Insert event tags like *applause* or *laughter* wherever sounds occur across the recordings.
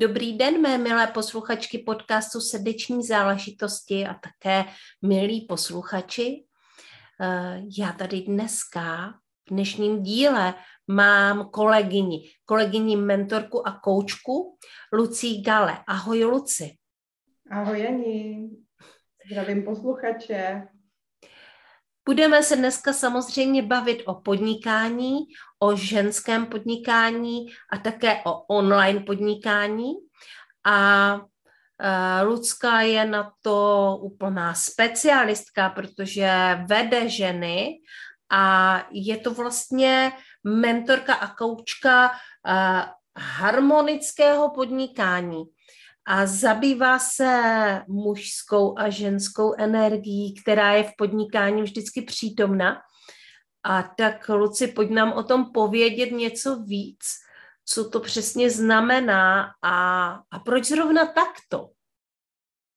Dobrý den, mé milé posluchačky podcastu Srdeční záležitosti a také milí posluchači. Eh, já tady dneska v dnešním díle mám kolegyni, kolegyni mentorku a koučku Lucí Gale. Ahoj Luci. Ahoj Jani, zdravím posluchače. Budeme se dneska samozřejmě bavit o podnikání, o ženském podnikání a také o online podnikání. A uh, Lucka je na to úplná specialistka, protože vede ženy a je to vlastně mentorka a koučka uh, harmonického podnikání a zabývá se mužskou a ženskou energií, která je v podnikání vždycky přítomna. A tak, Luci, pojď nám o tom povědět něco víc, co to přesně znamená a, a proč zrovna takto?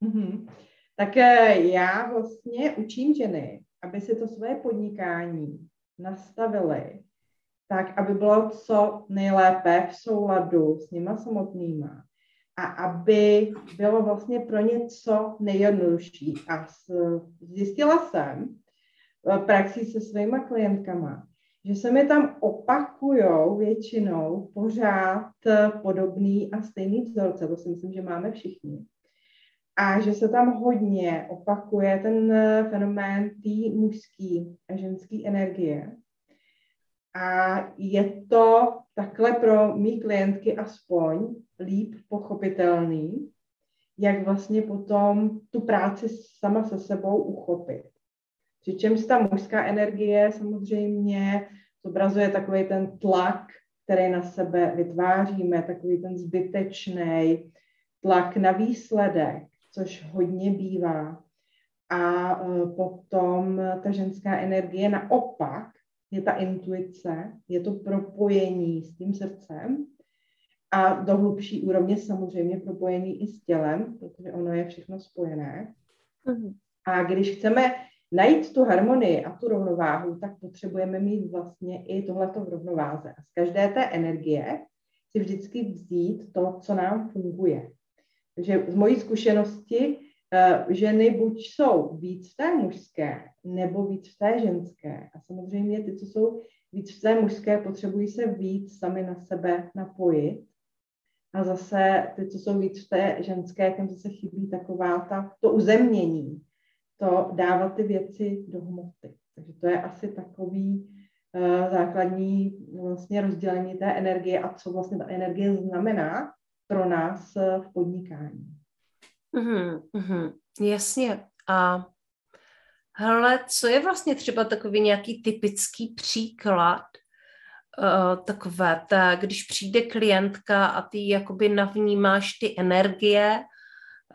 Mm-hmm. Tak eh, já vlastně učím ženy, aby si to svoje podnikání nastavili tak, aby bylo co nejlépe v souladu s nima samotnýma a aby bylo vlastně pro ně co nejjednodušší. A zjistila jsem v praxi se svýma klientkama, že se mi tam opakujou většinou pořád podobný a stejný vzorce, to si myslím, že máme všichni. A že se tam hodně opakuje ten fenomén té mužské a ženské energie. A je to takhle pro mý klientky aspoň líp pochopitelný, jak vlastně potom tu práci sama se sebou uchopit. Přičemž ta mužská energie samozřejmě zobrazuje takový ten tlak, který na sebe vytváříme, takový ten zbytečný tlak na výsledek, což hodně bývá. A e, potom ta ženská energie naopak je ta intuice, je to propojení s tím srdcem a do hlubší úrovně samozřejmě propojení i s tělem, protože ono je všechno spojené. Mm. A když chceme najít tu harmonii a tu rovnováhu, tak potřebujeme mít vlastně i tohleto v rovnováze. A z každé té energie si vždycky vzít to, co nám funguje. Takže z mojí zkušenosti uh, ženy buď jsou víc v té mužské, nebo víc v té ženské. A samozřejmě ty, co jsou víc v té mužské, potřebují se víc sami na sebe napojit a zase ty, co jsou víc v té ženské, těm zase chybí taková ta, to uzemnění, to dávat ty věci do hmoty. Takže to je asi takový uh, základní vlastně rozdělení té energie a co vlastně ta energie znamená pro nás uh, v podnikání. Mm-hmm, mm-hmm, jasně. A hele, co je vlastně třeba takový nějaký typický příklad uh, takové, ta, když přijde klientka a ty jakoby navnímáš ty energie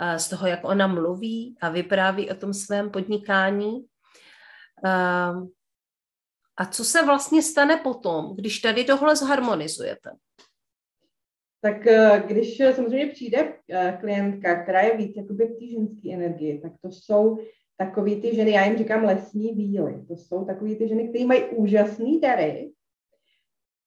uh, z toho, jak ona mluví a vypráví o tom svém podnikání. Uh, a co se vlastně stane potom, když tady tohle zharmonizujete? Tak když samozřejmě přijde klientka, která je víc jakoby v té ženské energii, tak to jsou takový ty ženy, já jim říkám lesní víly, to jsou takový ty ženy, které mají úžasný dary,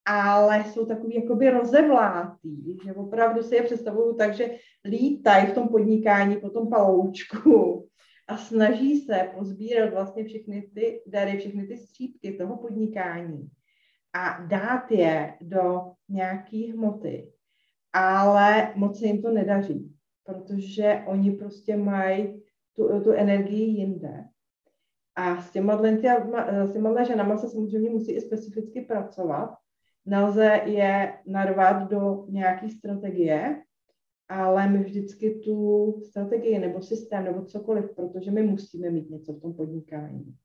ale jsou takový jakoby rozevlátý, že opravdu si je představuju tak, že lítají v tom podnikání po tom paloučku a snaží se pozbírat vlastně všechny ty dary, všechny ty střípky toho podnikání a dát je do nějaký hmoty. Ale moc se jim to nedaří, protože oni prostě mají tu, tu energii jinde. A s těma, s těma ženama se samozřejmě musí i specificky pracovat, nelze je narvat do nějaké strategie, ale my vždycky tu strategii nebo systém nebo cokoliv, protože my musíme mít něco v tom podnikání,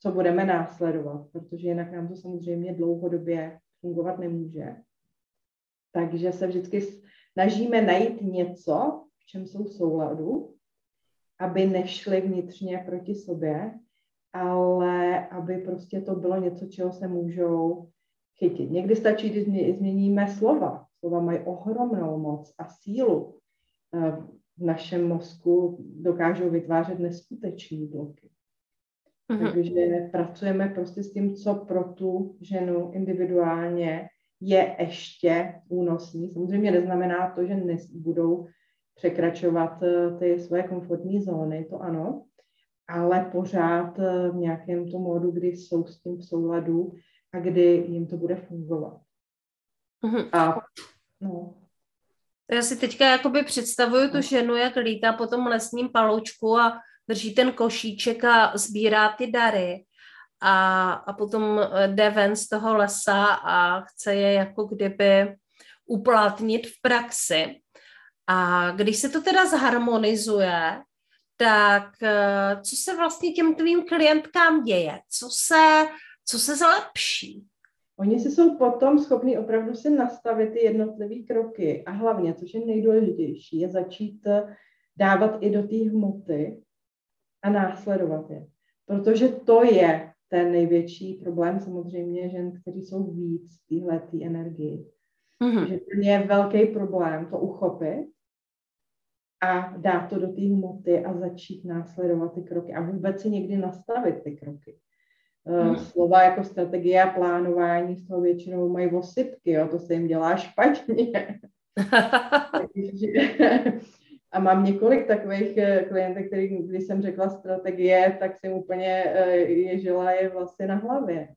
co budeme následovat, protože jinak nám to samozřejmě dlouhodobě fungovat nemůže. Takže se vždycky snažíme najít něco, v čem jsou souladu, aby nešli vnitřně proti sobě, ale aby prostě to bylo něco, čeho se můžou chytit. Někdy stačí, když změníme slova. Slova mají ohromnou moc a sílu. Eh, v našem mozku dokážou vytvářet neskutečné bloky. Mm-hmm. Takže pracujeme prostě s tím, co pro tu ženu individuálně je ještě únosný. Samozřejmě neznamená to, že budou překračovat eh, ty své komfortní zóny, to ano, ale pořád eh, v nějakém tom modu, kdy jsou s tím v souladu a kdy jim to bude fungovat. Mm-hmm. A, no. Já si teďka jakoby představuju tu ženu, jak lítá po tom lesním paloučku a drží ten košíček a sbírá ty dary a, a potom eh, jde ven z toho lesa a chce je jako kdyby uplatnit v praxi. A když se to teda zharmonizuje, tak eh, co se vlastně těm tvým klientkám děje? Co se, co se zlepší? Oni si jsou potom schopni opravdu si nastavit ty jednotlivé kroky a hlavně, což je nejdůležitější, je začít eh, dávat i do té hmoty a následovat je. Protože to je ten největší problém samozřejmě žen, kteří jsou víc v téhle energii. Mm-hmm. Že to je velký problém to uchopit a dát to do té hmoty a začít následovat ty kroky a vůbec si někdy nastavit ty kroky. Mm. Slova jako strategie a plánování z toho většinou mají osypky, jo, to se jim dělá špatně. a mám několik takových eh, klientek, který, když jsem řekla strategie, tak jsem úplně eh, ježila je vlastně na hlavě.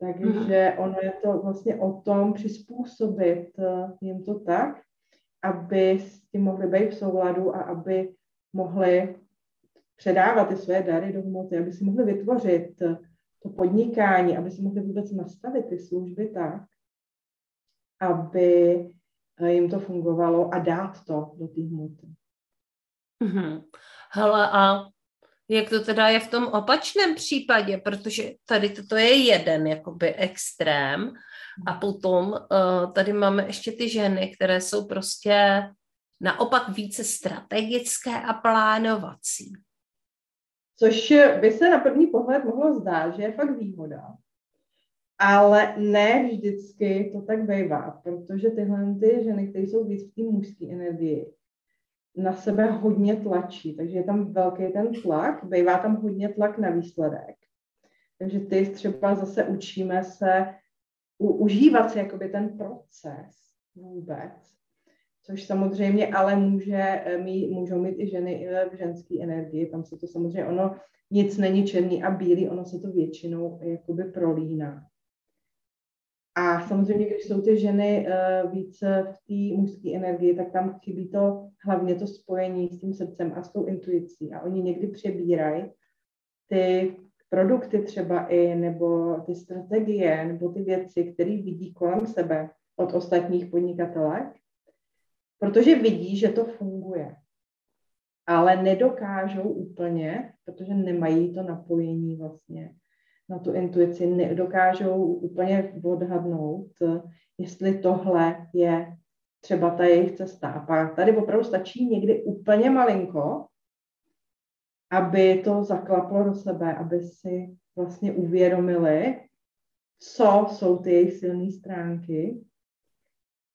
Takže mm. ono je to vlastně o tom přizpůsobit jim to tak, aby s tím mohli být v souladu a aby mohli předávat ty své dary do hmoty, aby si mohli vytvořit to podnikání, aby si mohli vůbec nastavit ty služby tak, aby jim to fungovalo a dát to do té hmoty. Mm-hmm. Hele, a jak to teda je v tom opačném případě, protože tady toto je jeden jakoby extrém a potom uh, tady máme ještě ty ženy, které jsou prostě naopak více strategické a plánovací. Což by se na první pohled mohlo zdát, že je fakt výhoda. Ale ne vždycky to tak bývá, protože tyhle ty ženy, které jsou víc v té mužské energii, na sebe hodně tlačí, takže je tam velký ten tlak, bývá tam hodně tlak na výsledek. Takže ty třeba zase učíme se u, užívat si jakoby ten proces vůbec, což samozřejmě ale může eh, mít, můžou mít i ženy v ženské energii, tam se to samozřejmě, ono nic není černý a bílý, ono se to většinou jakoby prolíná. A samozřejmě, když jsou ty ženy uh, více v té mužské energii, tak tam chybí to hlavně to spojení s tím srdcem a s tou intuicí. A oni někdy přebírají ty produkty třeba i, nebo ty strategie, nebo ty věci, které vidí kolem sebe od ostatních podnikatelek, protože vidí, že to funguje. Ale nedokážou úplně, protože nemají to napojení vlastně na tu intuici, nedokážou úplně odhadnout, jestli tohle je třeba ta jejich cesta. A pak tady opravdu stačí někdy úplně malinko, aby to zaklaplo do sebe, aby si vlastně uvědomili, co jsou ty jejich silné stránky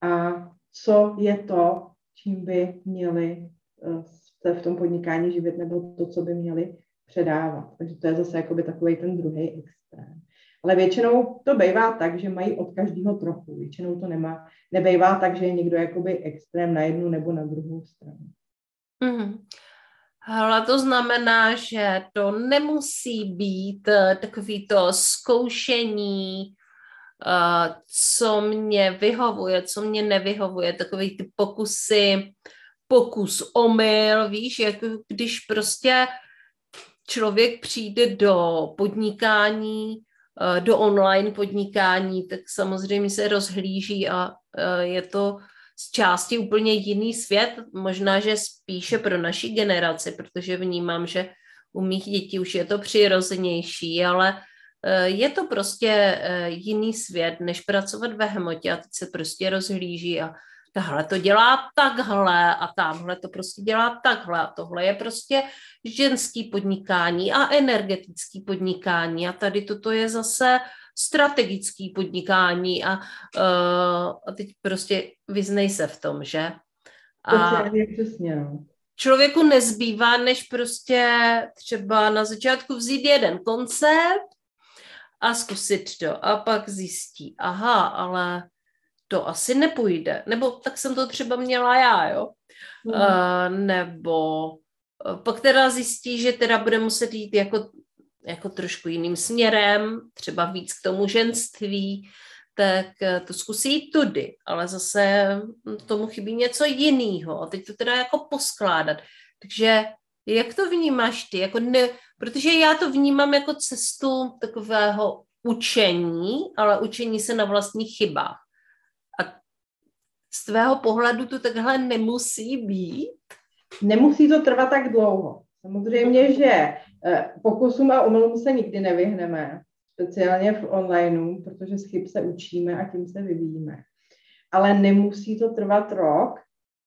a co je to, čím by měli eh, se v tom podnikání živit, nebo to, co by měli předávat. Takže to je zase jakoby takový ten druhý extrém. Ale většinou to bývá tak, že mají od každého trochu. Většinou to nemá, nebejvá tak, že je někdo jakoby extrém na jednu nebo na druhou stranu. Mm. Ale to znamená, že to nemusí být uh, takový to zkoušení, co mě vyhovuje, co mě nevyhovuje, takový ty pokusy, pokus omyl, víš, jako když prostě člověk přijde do podnikání, uh, do online podnikání, tak samozřejmě se rozhlíží a je to z části úplně jiný svět, možná, že spíše pro naši generaci, protože vnímám, že u mých dětí už je to přirozenější, ale eh, je to prostě eh, jiný svět, než pracovat ve hmotě a teď se prostě rozhlíží a tahle to dělá takhle a tamhle to prostě dělá takhle a tohle je prostě ženský podnikání a energetický podnikání a tady toto je zase strategický podnikání a, uh, a teď prostě vyznej se v tom, že? A přesně, no. Člověku nezbývá, než prostě třeba na začátku vzít jeden koncept a zkusit to a pak zjistí, aha, ale to asi nepůjde. Nebo tak jsem to třeba měla já, jo? Mm. Uh, nebo uh, pak teda zjistí, že teda bude muset jít jako, jako trošku jiným směrem, třeba víc k tomu ženství, tak uh, to zkusí jít tudy, ale zase tomu chybí něco jiného. A teď to teda jako poskládat. Takže jak to vnímáš ty? Jako ne, protože já to vnímám jako cestu takového učení, ale učení se na vlastních chybách z tvého pohledu to takhle nemusí být? Nemusí to trvat tak dlouho. Samozřejmě, že eh, pokusům a omylům se nikdy nevyhneme, speciálně v onlineu, protože z chyb se učíme a tím se vyvíjíme. Ale nemusí to trvat rok.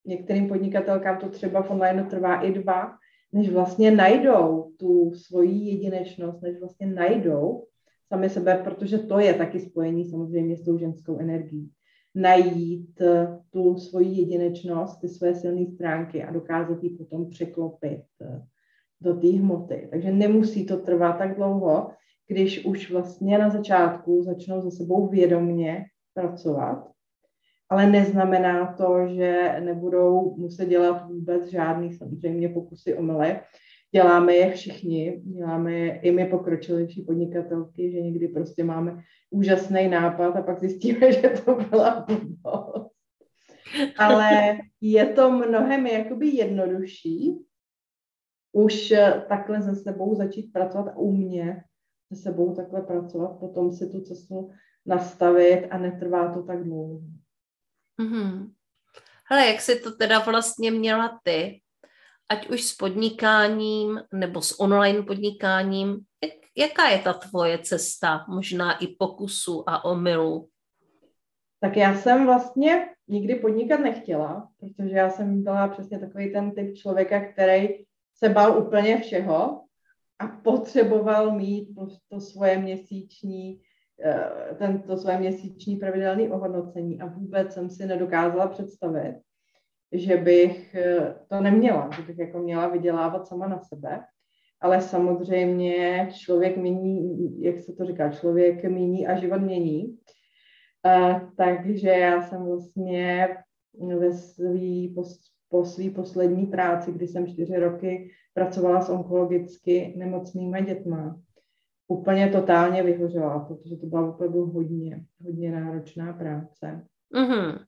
Některým podnikatelkám to třeba v onlineu trvá i dva, než vlastně najdou tu svoji jedinečnost, než vlastně najdou sami sebe, protože to je taky spojení samozřejmě s tou ženskou energií najít eh, tu svoji jedinečnost, ty své silné stránky a dokázat ji potom překlopit eh, do té hmoty. Takže nemusí to trvat tak dlouho, když už vlastně na začátku začnou se sebou vědomně pracovat, ale neznamená to, že nebudou muset dělat vůbec žádný samozřejmě pokusy omyle, děláme je všichni, děláme je i my pokročilejší podnikatelky, že někdy prostě máme úžasný nápad a pak zjistíme, *laughs* že to byla blbost. Ale je to mnohem jakoby jednodušší už takhle se sebou začít pracovat a umět se sebou takhle pracovat, potom si tu cestu nastavit a netrvá to tak dlouho. Mm-hmm. Hele, jak jsi to teda vlastně měla ty? ať už s podnikáním nebo s online podnikáním, jak, jaká je ta tvoje cesta, možná i pokusu a omylu? Tak já jsem vlastně nikdy podnikat nechtěla, protože já jsem byla přesně takový ten typ člověka, který se bál úplně všeho a potřeboval mít to svoje měsíční, tento svoje měsíční pravidelné ohodnocení a vůbec jsem si nedokázala představit, že bych eh, to neměla, že bych jako měla vydělávat sama na sebe, ale samozřejmě člověk mění, jak se to říká, člověk mění a život mění. Uh, takže já jsem vlastně ve svý, po, svý poslední práci, kdy jsem čtyři roky pracovala s onkologicky nemocnými dětma, úplně totálně vyhořela, protože to byla opravdu hodně, hodně náročná práce. Mm-hmm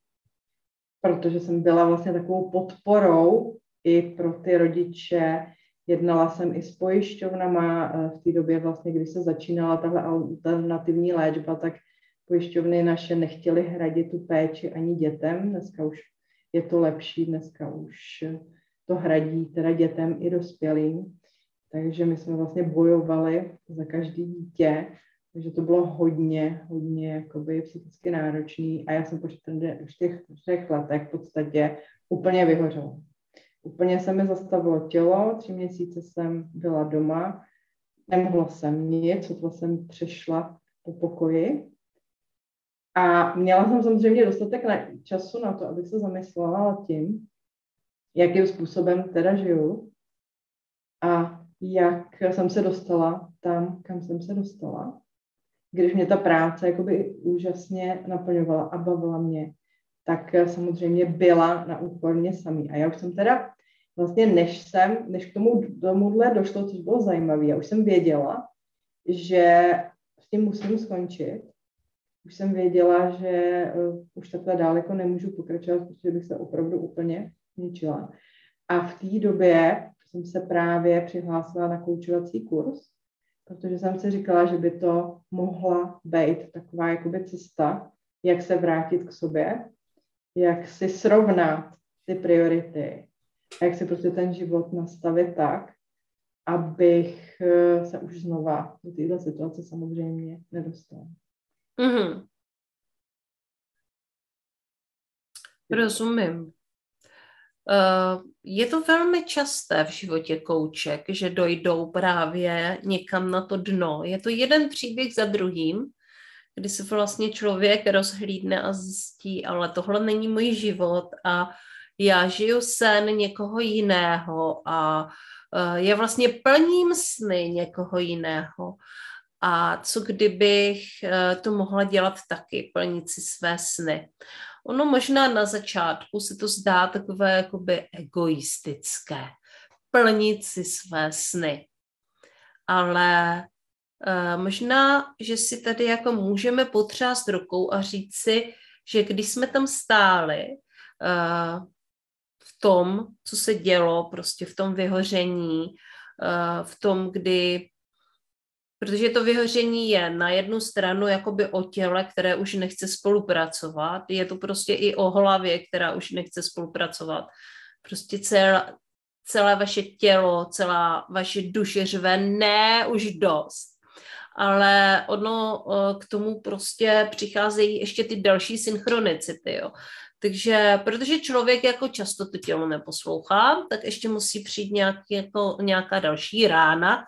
protože jsem byla vlastně takovou podporou i pro ty rodiče. Jednala jsem i s pojišťovnama eh, v té době vlastně, kdy se začínala tahle alternativní léčba, tak pojišťovny naše nechtěly hradit tu péči ani dětem. Dneska už je to lepší, dneska už to hradí teda dětem i dospělým. Takže my jsme vlastně bojovali za každý dítě takže to bylo hodně, hodně jakoby psychicky náročný a já jsem po čtyřech, čtyřech letech v podstatě úplně vyhořela. Úplně se mi zastavilo tělo, tři měsíce jsem byla doma, nemohla jsem nic, sotva jsem přešla po pokoji. A měla jsem samozřejmě dostatek na, času na to, abych se zamyslela tím, jakým způsobem teda žiju a jak jsem se dostala tam, kam jsem se dostala když mě ta práce jakoby úžasně naplňovala a bavila mě, tak samozřejmě byla na úkor mě samý. A já už jsem teda vlastně, než jsem, než k tomu tomuhle došlo, což bylo zajímavé, já už jsem věděla, že s tím musím skončit. Už jsem věděla, že uh, už takhle daleko nemůžu pokračovat, protože bych se opravdu úplně zničila. A v té době jsem se právě přihlásila na koučovací kurz, protože jsem si říkala, že by to mohla být taková jakoby cesta, jak se vrátit k sobě, jak si srovnat ty priority a jak si prostě ten život nastavit tak, abych eh, se už znova do této situace samozřejmě nedostala. Mm-hmm. Rozumím. Eh, je to velmi časté v životě kouček, že dojdou právě někam na to dno. Je to jeden příběh za druhým, kdy se vlastně člověk rozhlídne a zjistí, ale tohle není můj život a já žiju sen někoho jiného a eh, je vlastně plním sny někoho jiného. A co kdybych eh, to mohla dělat taky, plnit si své sny. Ono možná na začátku se to zdá takové jakoby egoistické, plnit si své sny. Ale uh, možná, že si tady jako můžeme potřást rukou a říct si, že když jsme tam stáli uh, v tom, co se dělo, prostě v tom vyhoření, uh, v tom, kdy Protože to vyhoření je na jednu stranu jakoby o těle, které už nechce spolupracovat, je to prostě i o hlavě, která už nechce spolupracovat. Prostě celé, celé vaše tělo, celá vaše duše řve, ne, už dost. Ale ono k tomu prostě přicházejí ještě ty další synchronicity, jo. Takže, protože člověk jako často to tělo neposlouchá, tak ještě musí přijít nějaký, jako, nějaká další rána,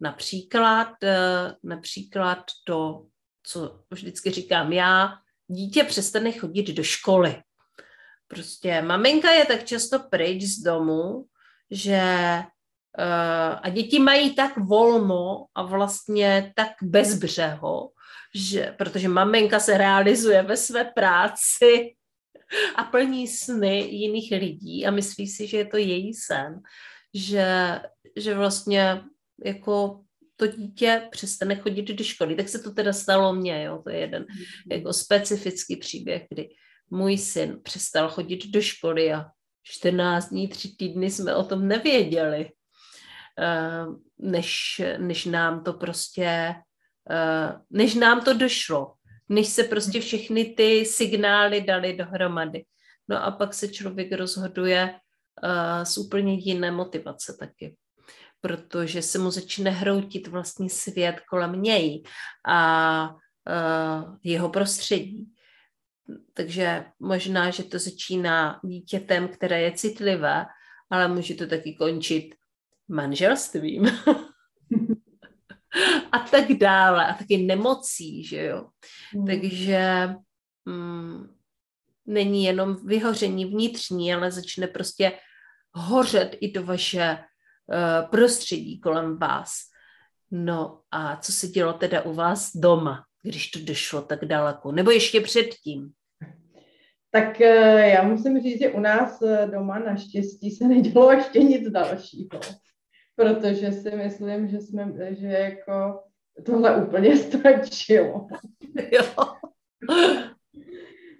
Například, eh, například to, co vždycky říkám já, dítě přestane chodit do školy. Prostě maminka je tak často pryč z domu, že uh, a děti mají tak volno a vlastně tak bezbřeho, že, protože maminka se realizuje ve své práci *laughs* a plní sny jiných lidí a myslí si, že je to její sen, že, že vlastně jako to dítě přestane chodit do školy. Tak se to teda stalo mně, jo, to je jeden mm-hmm. jako specifický příběh, kdy můj syn přestal chodit do školy a 14 dní, 3 týdny jsme o tom nevěděli, eh, než, než nám to prostě, eh, než nám to došlo, než se prostě všechny ty signály dali dohromady. No a pak se člověk rozhoduje uh, z úplně jiné motivace taky protože se mu začne hroutit vlastní svět kolem něj a uh, jeho prostředí. Takže možná, že to začíná dítětem, které je citlivé, ale může to taky končit manželstvím. *laughs* a tak dále. A taky nemocí, že jo. Mm. Takže mm, není jenom vyhoření vnitřní, ale začne prostě hořet i to vaše prostředí kolem vás. No a co se dělo teda u vás doma, když to došlo tak daleko? Nebo ještě předtím? Tak eh, já musím říct, že u nás eh, doma naštěstí se nedělo ještě nic dalšího. Protože si myslím, že jsme, že jako tohle úplně *laughs* stačilo. Jo.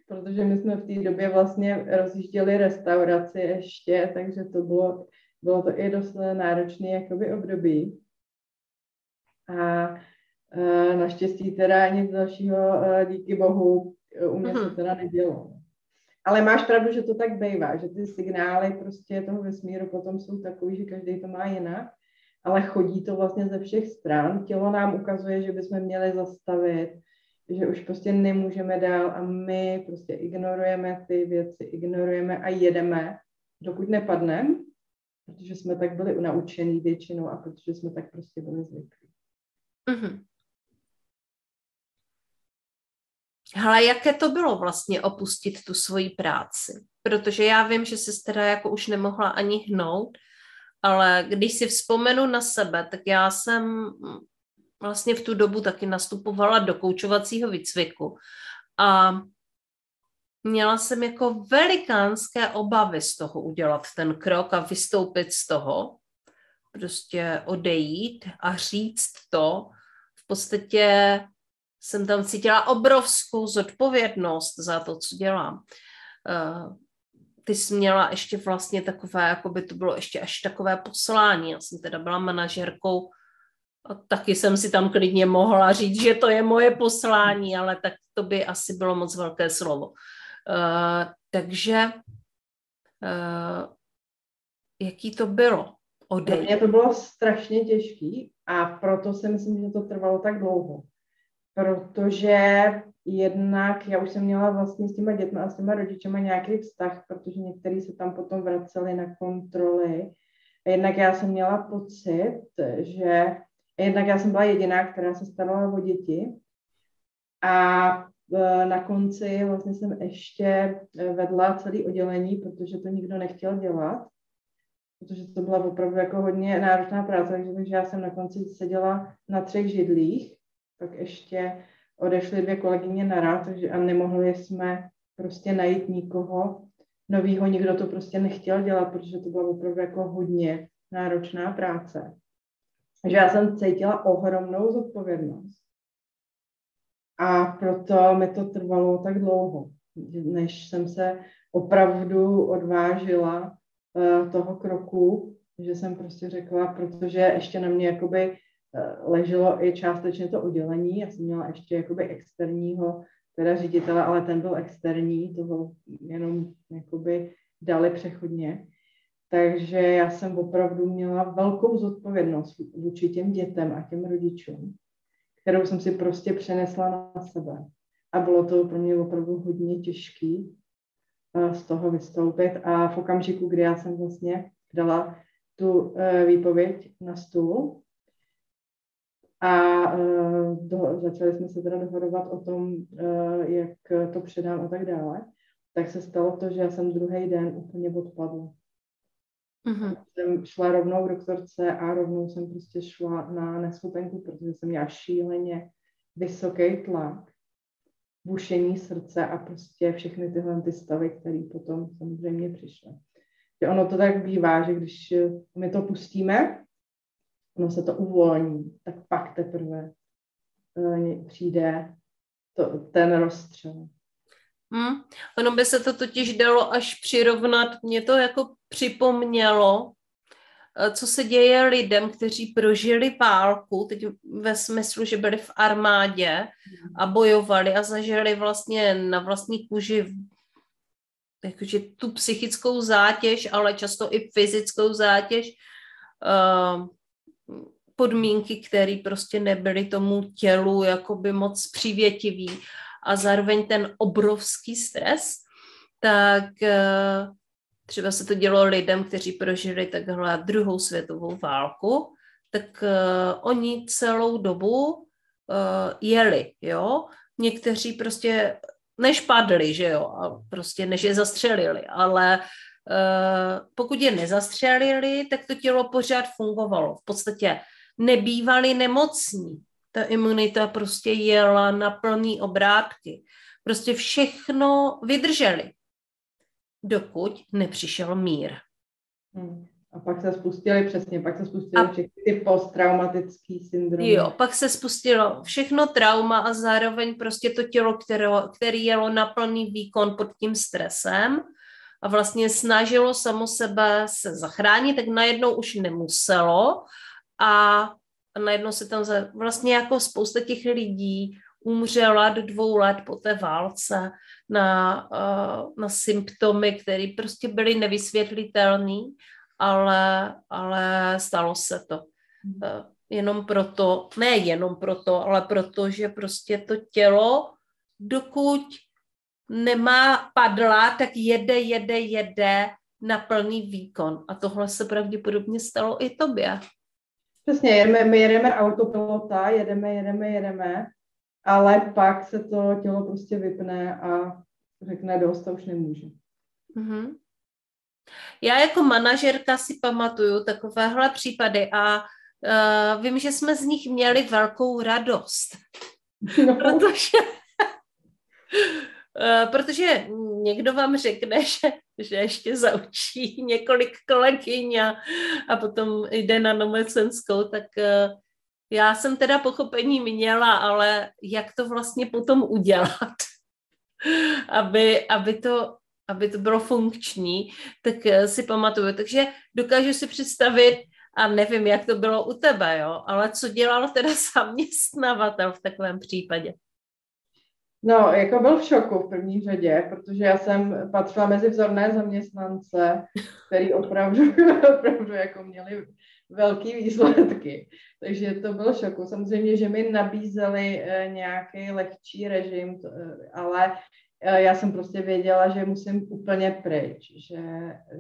Protože my jsme v té době vlastně rozjížděli restauraci ještě, takže to bylo bylo to i dost náročné jakoby období. A e, naštěstí teda nic dalšího, e, díky bohu, e, u mě se mhm. teda nedělo. Ale máš pravdu, že to tak bývá, že ty signály prostě toho vesmíru potom jsou takový, že každý to má jinak, ale chodí to vlastně ze všech stran. Tělo nám ukazuje, že bychom měli zastavit, že už prostě nemůžeme dál a my prostě ignorujeme ty věci, ignorujeme a jedeme, dokud nepadneme protože jsme tak byli naučení většinou a protože jsme tak prostě byli zvyklí. Mm-hmm. Ale jaké to bylo vlastně opustit tu svoji práci? Protože já vím, že se teda jako už nemohla ani hnout, ale když si vzpomenu na sebe, tak já jsem vlastně v tu dobu taky nastupovala do koučovacího výcviku. A měla jsem jako velikánské obavy z toho udělat ten krok a vystoupit z toho, prostě odejít a říct to. V podstatě jsem tam cítila obrovskou zodpovědnost za to, co dělám. Uh, ty jsi měla ještě vlastně takové, jako by to bylo ještě až takové poslání. Já jsem teda byla manažerkou a taky jsem si tam klidně mohla říct, že to je moje poslání, ale tak to by asi bylo moc velké slovo. Uh, takže uh, jaký to bylo? Pro mě to bylo strašně těžký a proto si myslím, že to trvalo tak dlouho. protože jednak já už jsem měla vlastně s těma dětmi a s těma rodičema nějaký vztah, protože někteří se tam potom vraceli na kontroly. A jednak já jsem měla pocit, že jednak já jsem byla jediná, která se starala o děti. A na konci vlastně jsem ještě e, vedla celý oddělení, protože to nikdo nechtěl dělat, protože to byla opravdu jako hodně náročná práce, takže, takže já jsem na konci seděla na třech židlích, pak ještě odešly dvě kolegyně naraz, takže a nemohli jsme prostě najít nikoho novýho, nikdo to prostě nechtěl dělat, protože to byla opravdu jako hodně náročná práce. Takže já jsem cítila ohromnou zodpovědnost. A proto mi to trvalo tak dlouho, než jsem se opravdu odvážila uh, toho kroku, že jsem prostě řekla, protože ještě na mě jakoby Eh, leželo i částečně to oddělení. Já jsem měla ještě jakoby externího teda ředitele, ale ten byl externí, toho jenom jakoby dali přechodně. Takže já jsem opravdu měla velkou zodpovědnost vůči těm dětem a těm rodičům, kterou jsem si prostě přenesla na sebe. A bylo to pro mě opravdu hodně těžký eh, z toho vystoupit. A v okamžiku, kdy já jsem vlastně dala tu eh, výpověď na stůl, a uh, do, začali jsme se teda dohodovat o tom, jak to předám a tak dále. Tak se stalo to, že já jsem druhý den úplně odpadla. Mm-hmm. Jsem šla rovnou k doktorce a rovnou jsem prostě šla na neschopenku, protože jsem měla šíleně vysoký tlak, bušení srdce a prostě všechny tyhle ty stavy, které potom samozřejmě přišly. Že ono to tak bývá, že když my to pustíme, ono se to uvolní, tak pak teprve uh, přijde to, ten rozstřel. Hmm. Ono by se to totiž dalo až přirovnat, mě to jako připomnělo, eh, co se děje lidem, kteří prožili válku, teď ve smyslu, že byli v armádě a bojovali a zažili vlastně na vlastní kůži jakože tu psychickou zátěž, ale často i fyzickou zátěž, uh, podmínky, které prostě nebyly tomu tělu jakoby moc přivětivý a zároveň ten obrovský stres, tak eh, třeba se to dělo lidem, kteří prožili takhle druhou světovou válku, tak uh, oni celou dobu uh, jeli, jo. Někteří prostě než padli, že jo, a prostě než je zastřelili, ale uh, pokud je nezastřelili, tak to tělo pořád fungovalo. V podstatě nebývali nemocní. Ta imunita prostě jela na plný obrátky. Prostě všechno vydrželi, dokud nepřišel mír. Hmm. A pak se spustili přesně, pak se spustily a... všechny ty posttraumatický syndromy. Jo, pak se spustilo všechno trauma a zároveň prostě to tělo, které, které jelo na plný výkon pod tím stresem a vlastně snažilo samo sebe se zachránit, tak najednou už nemuselo a najednou se tam za, vlastně jako spousta těch lidí umřela do dvou let po té válce na, uh, na symptomy, které prostě byly nevysvětlitelné, ale, ale stalo se to. Uh, jenom proto, ne jenom proto, ale proto, že prostě to tělo, dokud nemá padla, tak jede, jede, jede na plný výkon. A tohle se pravděpodobně stalo i tobě. Přesně, jedeme, my jedeme autopilota, jedeme, jedeme, jedeme, ale pak se to tělo prostě vypne a řekne dost a už nemůže. Mm-hmm. Já jako manažerka si pamatuju takovéhle případy a uh, vím, že jsme z nich měli velkou radost. No. *laughs* Protože Eh, protože někdo vám řekne, *laughs* že, že ještě zaučí několik kolegyň a, a potom jde na nomecenskou, tak uh, já jsem teda pochopení měla, ale jak to vlastně potom udělat, *laughs* aby, aby, to, aby to bylo funkční, tak uh, si pamatuju. Takže dokážu si představit, a nevím, jak to bylo u tebe, jo, ale co dělal teda *laughs* zaměstnavatel v takovém případě? No, jako byl v šoku v první řadě, protože já jsem patřila mezi vzorné zaměstnance, který opravdu, *laughs* opravdu jako měli velký výsledky. Takže to bylo šoku. Samozřejmě, že mi nabízeli eh, nějaký lehčí režim, eh, ale eh, já jsem prostě věděla, že musím úplně pryč, že,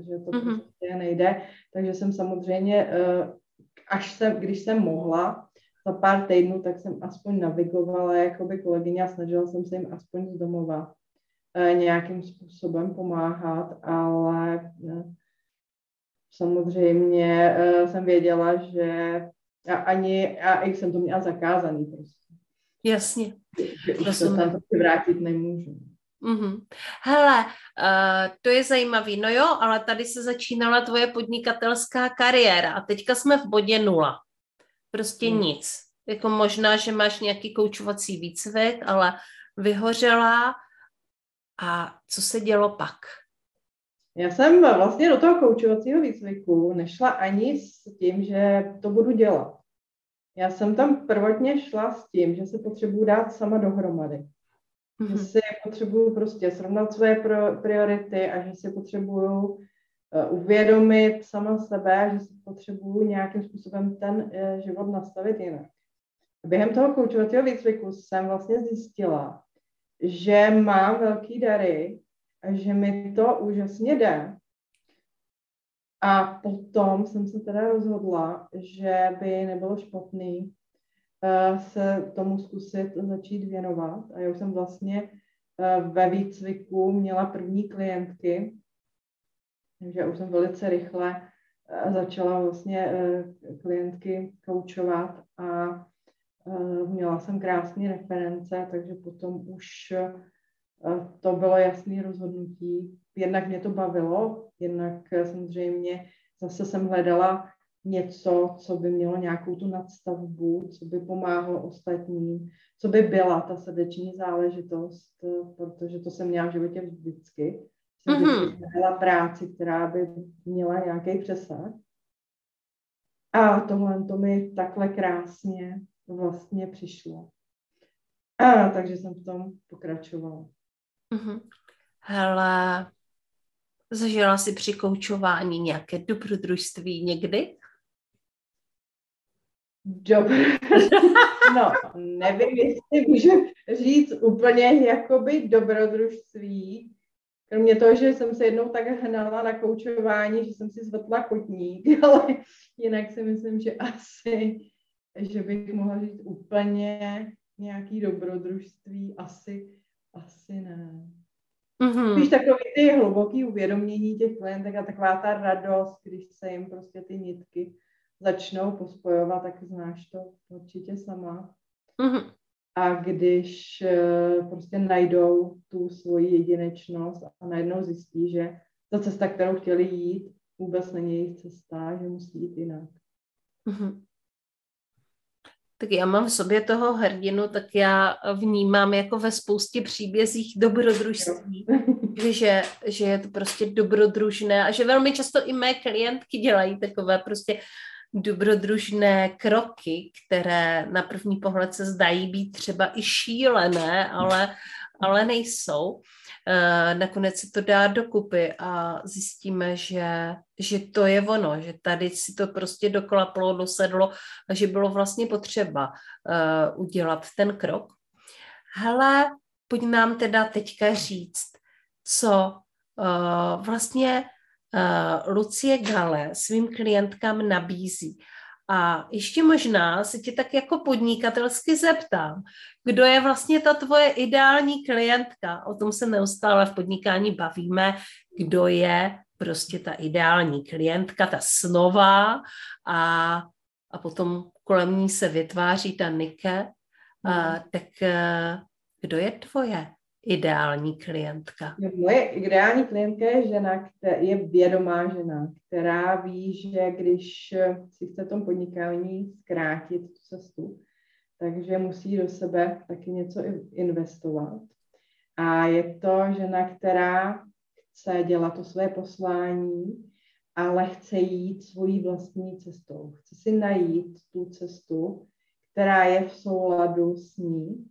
že to mm-hmm. prostě nejde. Takže jsem samozřejmě, až jsem, když jsem mohla, za pár týdnů, tak jsem aspoň navigovala jakoby kolegyně a snažila jsem se jim aspoň z domova nějakým způsobem pomáhat, ale samozřejmě eh, jsem věděla, že a ani, a i jsem to měla zakázaný prostě. Jasně. Že už se tam prostě vrátit nemůžu. Mm-hmm. Hele, uh, to je zajímavý. No jo, ale tady se začínala tvoje podnikatelská kariéra a teďka jsme v bodě nula. Prostě hmm. nic. Jako možná, že máš nějaký koučovací výcvik, ale vyhořela. A co se dělo pak? Já jsem vlastně do toho koučovacího výcviku nešla ani s tím, že to budu dělat. Já jsem tam prvotně šla s tím, že se potřebuji dát sama dohromady. Mm-hmm. Že si potřebuju prostě srovnat své priority a že si potřebuju Eh, uvědomit sama sebe, že si potřebuju nějakým způsobem ten eh, život nastavit jinak. Během toho koučovacího výcviku jsem vlastně zjistila, že mám velký dary že mi to úžasně jde. A potom jsem se teda rozhodla, že by nebylo špatný uh, se tomu zkusit začít věnovat. A já už jsem vlastně uh, ve výcviku měla první klientky, takže už jsem velice rychle eh, začala vlastně eh, klientky koučovat a eh, měla jsem krásné reference, takže potom už to bylo jasné rozhodnutí. Jednak mě to bavilo, jednak samozřejmě zase jsem hledala něco, co by mělo nějakou tu nadstavbu, co by pomáhalo ostatním, co by byla ta srdeční záležitost, protože to jsem měla v životě vždycky jsem mm-hmm. práci, která by měla nějaký přesah. A tohle to mi takhle krásně vlastně přišlo. A, takže jsem v tom pokračovala. Mm-hmm. Hele, zažila jsi při koučování nějaké dobrodružství někdy? Dobr. *laughs* No, nevím, jestli můžu říct úplně jakoby dobrodružství, Kromě toho, že jsem se jednou tak hnala na koučování, že jsem si zvrtla kotník, *laughs* ale jinak si myslím, že asi, že bych mohla říct úplně nějaký dobrodružství, asi, asi ne. Mm-hmm. Spíš takový ty hluboký uvědomění těch klientek a taková ta radost, když se jim prostě ty nitky začnou pospojovat, tak znáš to určitě sama. Mm-hmm. A když eh, prostě najdou tu svoji jedinečnost a najednou zjistí, že ta cesta, kterou chtěli jít, vůbec není jejich cesta, že musí jít jinak. Mm-hmm. Tak já mám v sobě toho hrdinu, tak já vnímám jako ve spoustě příbězích dobrodružství, že, že je to prostě dobrodružné a že velmi často i mé klientky dělají takové prostě dobrodružné kroky, které na první pohled se zdají být třeba i šílené, ale, ale nejsou. Eh, nakonec se to dá dokupy a zjistíme, že, že to je ono, že tady si to prostě doklaplo, dosedlo a že bylo vlastně potřeba uh, udělat ten krok. Hele, pojď nám teda teďka říct, co uh, vlastně Lucie Gale svým klientkám nabízí. A ještě možná se tě tak jako podnikatelsky zeptám, kdo je vlastně ta tvoje ideální klientka? O tom se neustále v podnikání bavíme, kdo je prostě ta ideální klientka, ta snová a, a potom kolem ní se vytváří ta Nike. Mm. A, tak uh, kdo je tvoje ideální klientka? Moje ideální klientka je žena, která je vědomá žena, která ví, že když si chce tom podnikání zkrátit tu cestu, takže musí do sebe taky něco investovat. A je to žena, která chce dělat to své poslání, ale chce jít svojí vlastní cestou. Chce si najít tu cestu, která je v souladu s ní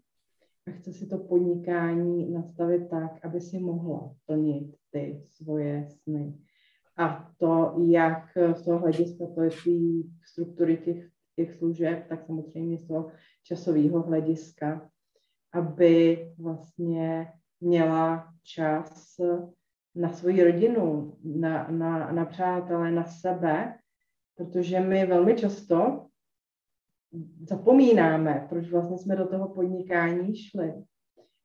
a chce si to podnikání nastavit tak, aby si mohla plnit ty svoje sny. A to, jak z toho hlediska to je struktury těch, těch služeb, tak samozřejmě z toho časového hlediska, aby vlastně měla čas na svoji rodinu, na, na, na přátelé, na sebe, protože my velmi často zapomínáme, proč vlastně jsme do toho podnikání šli.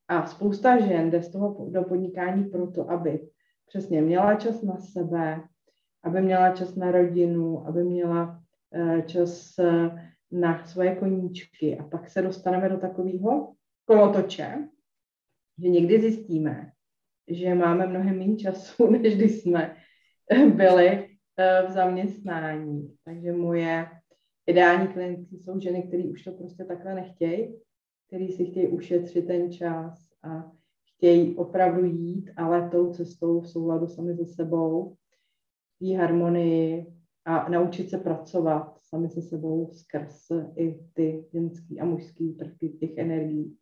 A spousta žen jde z toho do podnikání proto, aby přesně měla čas na sebe, aby měla čas na rodinu, aby měla uh, čas uh, na svoje koníčky. A pak se dostaneme do takového kolotoče, že někdy zjistíme, že máme mnohem méně času, *laughs* než když jsme byli uh, v zaměstnání. Takže moje ideální klientky jsou ženy, které už to prostě takhle nechtějí, který si chtějí ušetřit ten čas a chtějí opravdu jít, ale tou cestou v souladu sami se sebou, v harmonii a naučit se pracovat sami se sebou skrz i ty ženský a mužský prvky těch energií,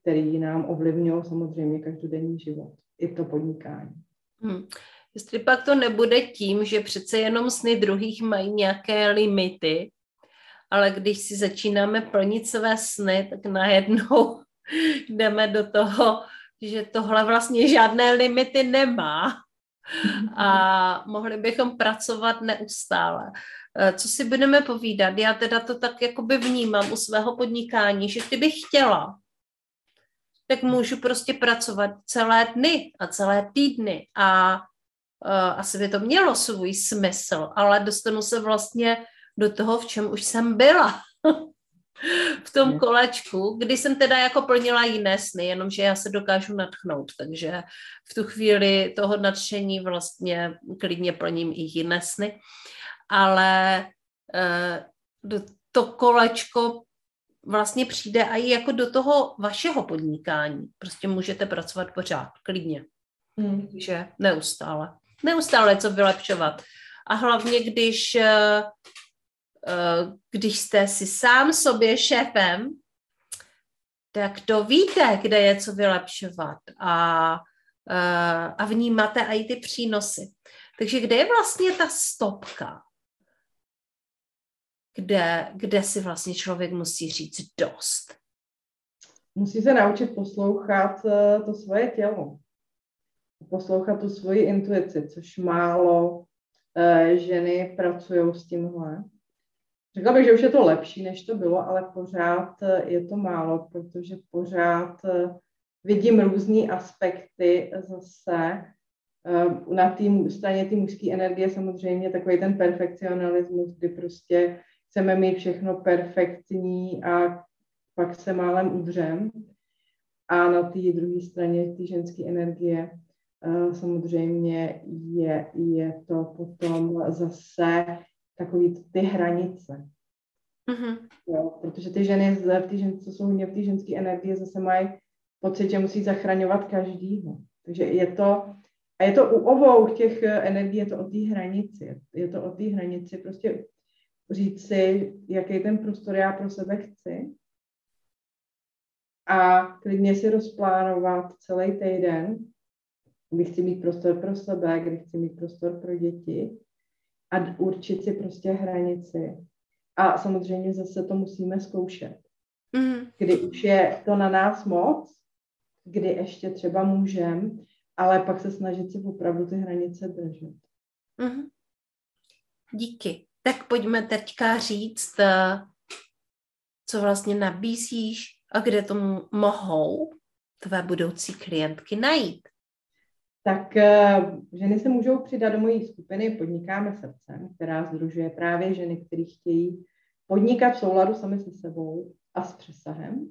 které nám ovlivňují samozřejmě každodenní život, i to podnikání. Hmm. Jestli pak to nebude tím, že přece jenom sny druhých mají nějaké limity, ale když si začínáme plnit své sny, tak najednou *laughs* jdeme do toho, že tohle vlastně žádné limity nemá a mohli bychom pracovat neustále. Eh, co si budeme povídat? Já teda to tak jakoby vnímám u svého podnikání, že kdybych chtěla, tak můžu prostě pracovat celé dny a celé týdny a uh, asi by to mělo svůj smysl, ale dostanu se vlastně do toho, v čem už jsem byla. *laughs* v tom kolečku, kdy jsem teda jako plnila jiné sny, jenomže já se dokážu natchnout, takže v tu chvíli toho nadšení vlastně klidně plním i jiné sny, ale eh, to kolečko vlastně přijde i jako do toho vašeho podnikání. Prostě můžete pracovat pořád, klidně. Hmm. Takže neustále. Neustále co vylepšovat. A hlavně, když Eh, když jste si sám sobě šéfem, tak to víte, kde je co vylepšovat a, eh, a vnímáte i ty přínosy. Takže kde je vlastně ta stopka, kde, kde si vlastně člověk musí říct dost? Musí se naučit poslouchat eh, to svoje tělo. Poslouchat tu svoji intuici, což málo ženy pracují s tímhle. Řekla bych, že už je to lepší, než to bylo, ale pořád eh, je to málo, protože pořád eh, vidím různé aspekty zase eh, na té straně té mužské energie samozřejmě takový ten perfekcionalismus, kdy prostě chceme mít všechno perfektní a pak se málem udřem. A na té druhé straně té ženské energie samozřejmě je, je to potom zase takový ty hranice. Mm-hmm. Jo, protože ty ženy, v ty žen, co jsou v té ženské energie, zase mají pocit, že musí zachraňovat každýho. Takže je to, a je to u obou těch energií, je to o té hranici. Je to o té hranici prostě říct si, jaký ten prostor já pro sebe chci a klidně si rozplánovat celý týden, kdy chci mít prostor pro sebe, kdy chci mít prostor pro děti a určit si prostě hranici. A samozřejmě zase to musíme zkoušet. Mm. Kdy už je to na nás moc, kdy ještě třeba můžeme, ale pak se snažit si opravdu ty hranice držet. Mm. Díky. Tak pojďme teďka říct, eh, co vlastně nabízíš a kde tomu mohou tvé budoucí klientky najít tak eh, ženy se můžou přidat do mojí skupiny Podnikáme srdcem, která združuje právě ženy, které chtějí podnikat v souladu sami se sebou a s přesahem.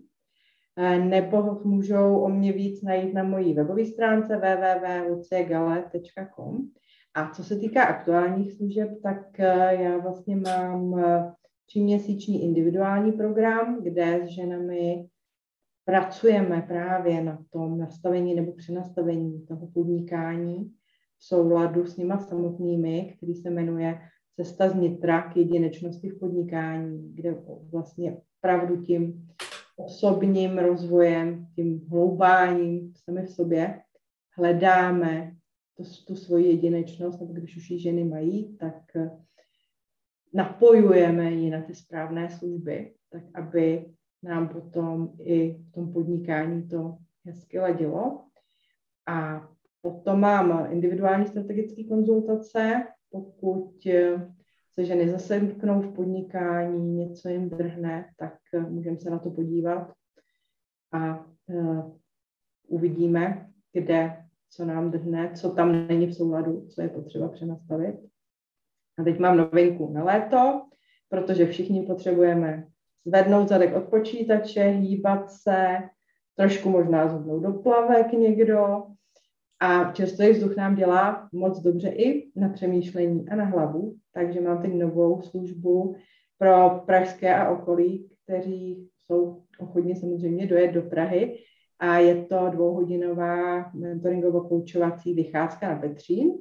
Eh, nebo můžou o mě víc najít na mojí webové stránce www.lucegale.com. A co se týká aktuálních služeb, tak eh, já vlastně mám tříměsíční individuální program, kde s ženami pracujeme právě na tom nastavení nebo přenastavení toho podnikání v souladu s nima samotnými, který se jmenuje Cesta z nitra k jedinečnosti v podnikání, kde vlastně opravdu tím osobním rozvojem, tím hloubáním sami v sobě hledáme to, tu svoji jedinečnost, nebo když už ji ženy mají, tak eh, napojujeme ji na ty správné služby, tak aby nám potom i v tom podnikání to hezky ladilo. A potom mám individuální strategické konzultace, pokud eh, se ženy zasemknou v podnikání, něco jim drhne, tak eh, můžeme se na to podívat a uh, uvidíme, kde, co nám drhne, co tam není v souladu, co je potřeba přenastavit. A teď mám novinku na léto, protože všichni potřebujeme zvednout zadek od počítače, hýbat se, trošku možná zhodnout do plavek někdo. A čerstvý vzduch nám dělá moc dobře i na přemýšlení a na hlavu, takže mám teď novou službu pro pražské a okolí, kteří jsou ochotní samozřejmě dojet do Prahy. A je to dvouhodinová mentoringovo-koučovací vycházka na Petřín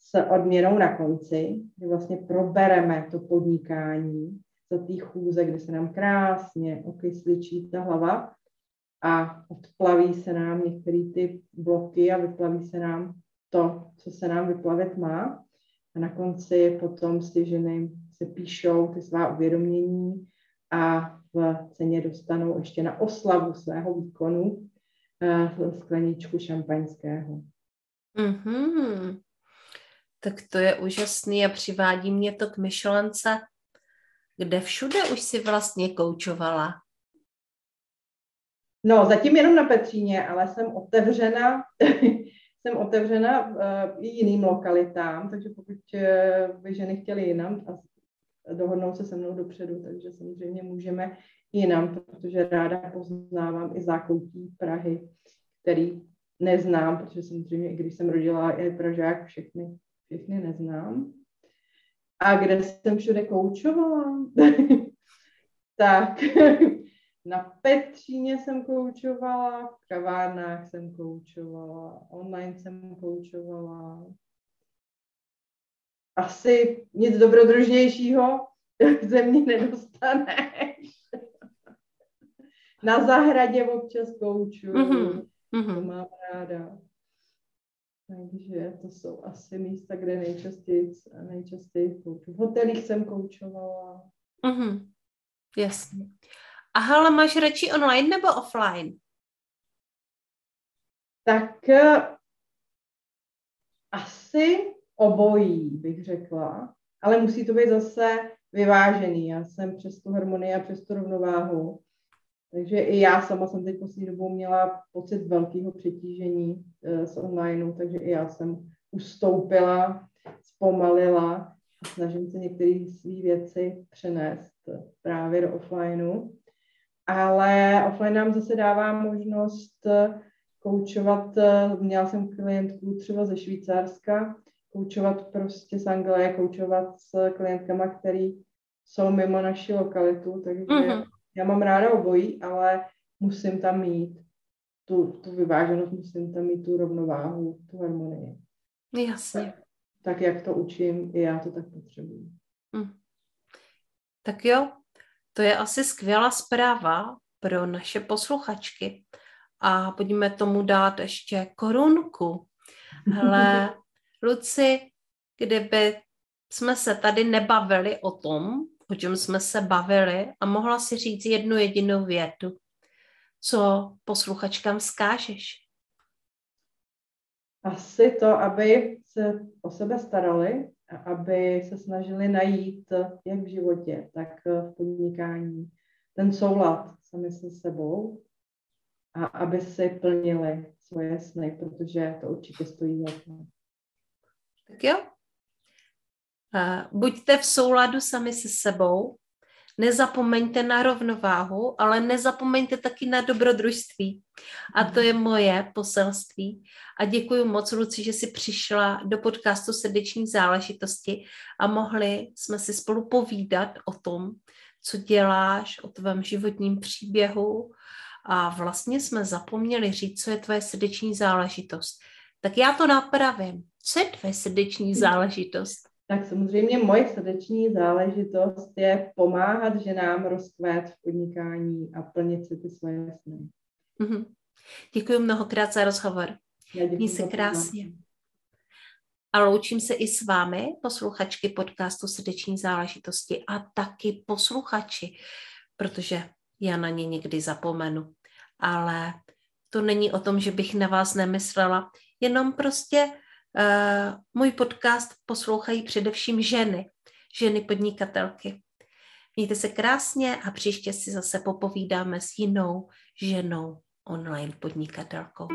s odměnou na konci, kdy vlastně probereme to podnikání za té chůze, kde se nám krásně okysličí ta hlava a odplaví se nám některé ty bloky a vyplaví se nám to, co se nám vyplavit má. A na konci potom si ženy se píšou ty svá uvědomění a v ceně dostanou ještě na oslavu svého výkonu uh, skleničku šampaňského. Mm-hmm. Tak to je úžasný a přivádí mě to k myšlence, kde všude už si vlastně koučovala? No, zatím jenom na Petříně, ale jsem otevřena, *laughs* jsem otevřena uh, i jiným lokalitám, takže pokud uh, by ženy chtěly jinam a dohodnou se se mnou dopředu, takže samozřejmě můžeme jinam, protože ráda poznávám i zákoutí Prahy, který neznám, protože samozřejmě, i když jsem rodila i Pražák, všechny, všechny neznám. A kde jsem všude koučovala? *laughs* tak *laughs* na Petříně jsem koučovala, v kavárnách jsem koučovala, online jsem koučovala. Asi nic dobrodružnějšího *laughs* ze mě nedostaneš. Na zahradě občas kouču, mm-hmm. to mám ráda. Takže to jsou asi místa, kde nejčastěji, nejčastěji kouču. V hotelích jsem koučovala. Mm-hmm. Jasně. A hala, máš radši online nebo offline? Tak uh, asi obojí, bych řekla. Ale musí to být zase vyvážený. Já jsem přes tu harmonii a přes tu rovnováhu takže i já sama jsem teď poslední dobou měla pocit velkého přetížení z onlineu, takže i já jsem ustoupila, zpomalila a snažím se některé své věci přenést právě do offlineu. Ale offline nám zase dává možnost koučovat, měla jsem klientku třeba ze Švýcarska, koučovat prostě z Anglie, koučovat s klientkama, který jsou mimo naši lokalitu, takže mm-hmm já mám ráda obojí, ale musím tam mít tu, tu vyváženost, musím tam mít tu rovnováhu, tu harmonii. Jasně. Tak, tak jak to učím, i já to tak potřebuji. Hm. Tak jo, to je asi skvělá zpráva pro naše posluchačky. A pojďme tomu dát ještě korunku. Hele, *laughs* Luci, kdyby jsme se tady nebavili o tom, o čem jsme se bavili a mohla si říct jednu jedinou větu. Co posluchačkám zkážeš? Asi to, aby se o sebe starali a aby se snažili najít jak v životě, tak v podnikání ten soulad sami se sebou a aby si plnili svoje sny, protože to určitě stojí za to. Tak jo, buďte v souladu sami se sebou, nezapomeňte na rovnováhu, ale nezapomeňte taky na dobrodružství. A to je moje poselství. A děkuji moc, Luci, že jsi přišla do podcastu Srdeční záležitosti a mohli jsme si spolu povídat o tom, co děláš, o tvém životním příběhu a vlastně jsme zapomněli říct, co je tvoje srdeční záležitost. Tak já to napravím. Co je tvoje srdeční záležitost? Tak samozřejmě moje srdeční záležitost je pomáhat ženám rozkvét v podnikání a plnit si ty svoje sny. Mm-hmm. Děkuji mnohokrát za rozhovor. Měj se krásně. a loučím se i s vámi, posluchačky podcastu Srdeční záležitosti a taky posluchači, protože já na ně někdy zapomenu. Ale to není o tom, že bych na vás nemyslela, jenom prostě můj podcast poslouchají především ženy, ženy podnikatelky. Mějte se krásně a příště si zase popovídáme s jinou ženou online podnikatelkou.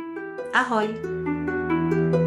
Ahoj! thank you